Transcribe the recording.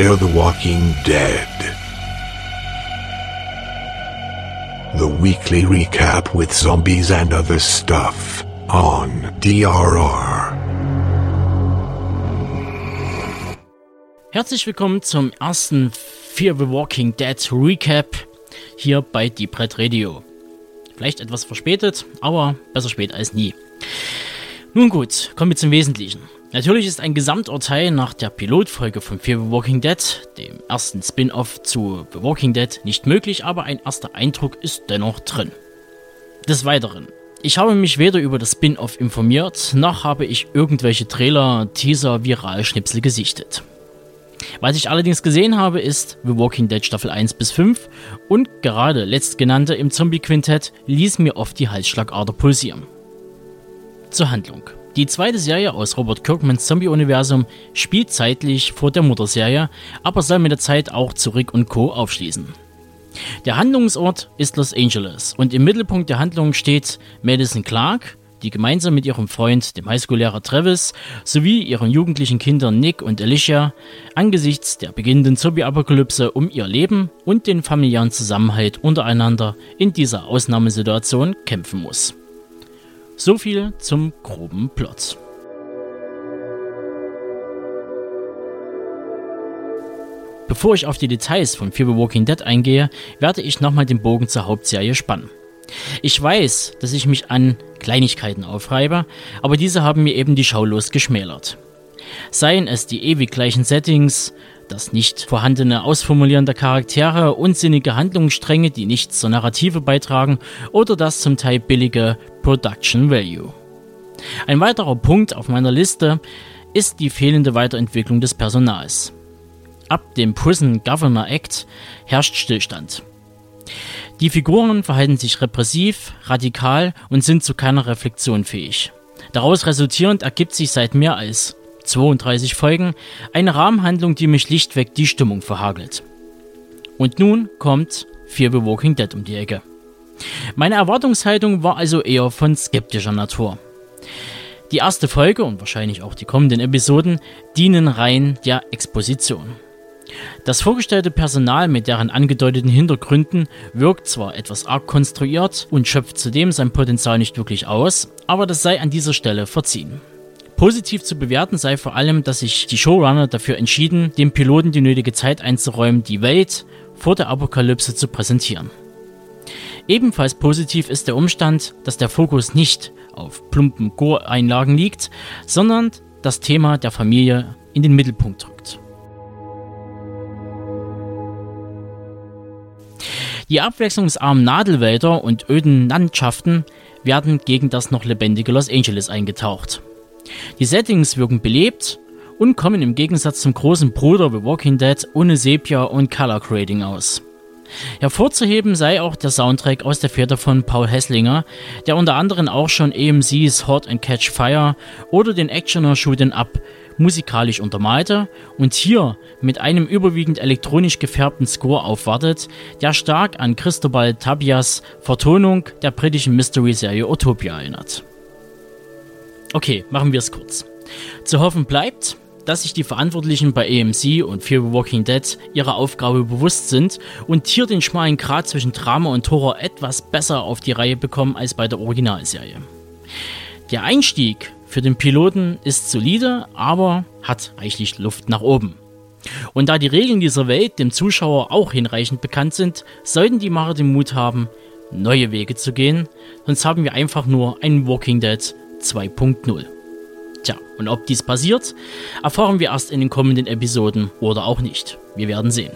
Fear the Walking Dead. The weekly recap with zombies and other stuff on DRR. Herzlich willkommen zum ersten Fear the Walking Dead Recap hier bei Deep Red Radio. Vielleicht etwas verspätet, aber besser spät als nie. Nun gut, kommen wir zum Wesentlichen. Natürlich ist ein Gesamturteil nach der Pilotfolge von Fear the Walking Dead, dem ersten Spin-off zu The Walking Dead, nicht möglich, aber ein erster Eindruck ist dennoch drin. Des Weiteren, ich habe mich weder über das Spin-off informiert, noch habe ich irgendwelche Trailer, Teaser, Viralschnipsel gesichtet. Was ich allerdings gesehen habe, ist The Walking Dead Staffel 1 bis 5 und gerade letztgenannte im Zombie-Quintett ließ mir oft die Halsschlagader pulsieren. Zur Handlung. Die zweite Serie aus Robert Kirkmans Zombie-Universum spielt zeitlich vor der Mutterserie, aber soll mit der Zeit auch zu Rick und Co. aufschließen. Der Handlungsort ist Los Angeles und im Mittelpunkt der Handlung steht Madison Clark, die gemeinsam mit ihrem Freund, dem Highschool-Lehrer Travis, sowie ihren jugendlichen Kindern Nick und Alicia angesichts der beginnenden Zombie-Apokalypse um ihr Leben und den familiären Zusammenhalt untereinander in dieser Ausnahmesituation kämpfen muss. So viel zum groben Plot. Bevor ich auf die Details von Fear the Walking Dead eingehe, werde ich nochmal den Bogen zur Hauptserie spannen. Ich weiß, dass ich mich an Kleinigkeiten aufreibe, aber diese haben mir eben die Schau geschmälert. Seien es die ewig gleichen Settings, das nicht vorhandene Ausformulieren der Charaktere, unsinnige Handlungsstränge, die nichts zur Narrative beitragen, oder das zum Teil billige Production Value. Ein weiterer Punkt auf meiner Liste ist die fehlende Weiterentwicklung des Personals. Ab dem Prison Governor Act herrscht Stillstand. Die Figuren verhalten sich repressiv, radikal und sind zu keiner Reflexion fähig. Daraus resultierend ergibt sich seit mehr als 32 Folgen, eine Rahmenhandlung, die mich schlichtweg die Stimmung verhagelt. Und nun kommt Fear the Walking Dead um die Ecke. Meine Erwartungshaltung war also eher von skeptischer Natur. Die erste Folge und wahrscheinlich auch die kommenden Episoden dienen rein der Exposition. Das vorgestellte Personal mit deren angedeuteten Hintergründen wirkt zwar etwas arg konstruiert und schöpft zudem sein Potenzial nicht wirklich aus, aber das sei an dieser Stelle verziehen. Positiv zu bewerten sei vor allem, dass sich die Showrunner dafür entschieden, dem Piloten die nötige Zeit einzuräumen, die Welt vor der Apokalypse zu präsentieren. Ebenfalls positiv ist der Umstand, dass der Fokus nicht auf plumpen Gore-Einlagen liegt, sondern das Thema der Familie in den Mittelpunkt rückt. Die abwechslungsarmen Nadelwälder und öden Landschaften werden gegen das noch lebendige Los Angeles eingetaucht. Die Settings wirken belebt und kommen im Gegensatz zum großen Bruder The Walking Dead ohne Sepia und Color Grading aus. Hervorzuheben sei auch der Soundtrack aus der Feder von Paul Hesslinger, der unter anderem auch schon AMC's Hot and Catch Fire oder den Actioner Shootin' Up musikalisch untermalte und hier mit einem überwiegend elektronisch gefärbten Score aufwartet, der stark an Cristobal Tabias Vertonung der britischen Mystery-Serie Utopia erinnert. Okay, machen wir es kurz. Zu hoffen bleibt, dass sich die Verantwortlichen bei AMC und Fear the Walking Dead ihrer Aufgabe bewusst sind und hier den schmalen Grat zwischen Drama und Horror etwas besser auf die Reihe bekommen als bei der Originalserie. Der Einstieg für den Piloten ist solide, aber hat reichlich Luft nach oben. Und da die Regeln dieser Welt dem Zuschauer auch hinreichend bekannt sind, sollten die Macher den Mut haben, neue Wege zu gehen, sonst haben wir einfach nur ein Walking Dead 2.0. Tja, und ob dies passiert, erfahren wir erst in den kommenden Episoden oder auch nicht. Wir werden sehen.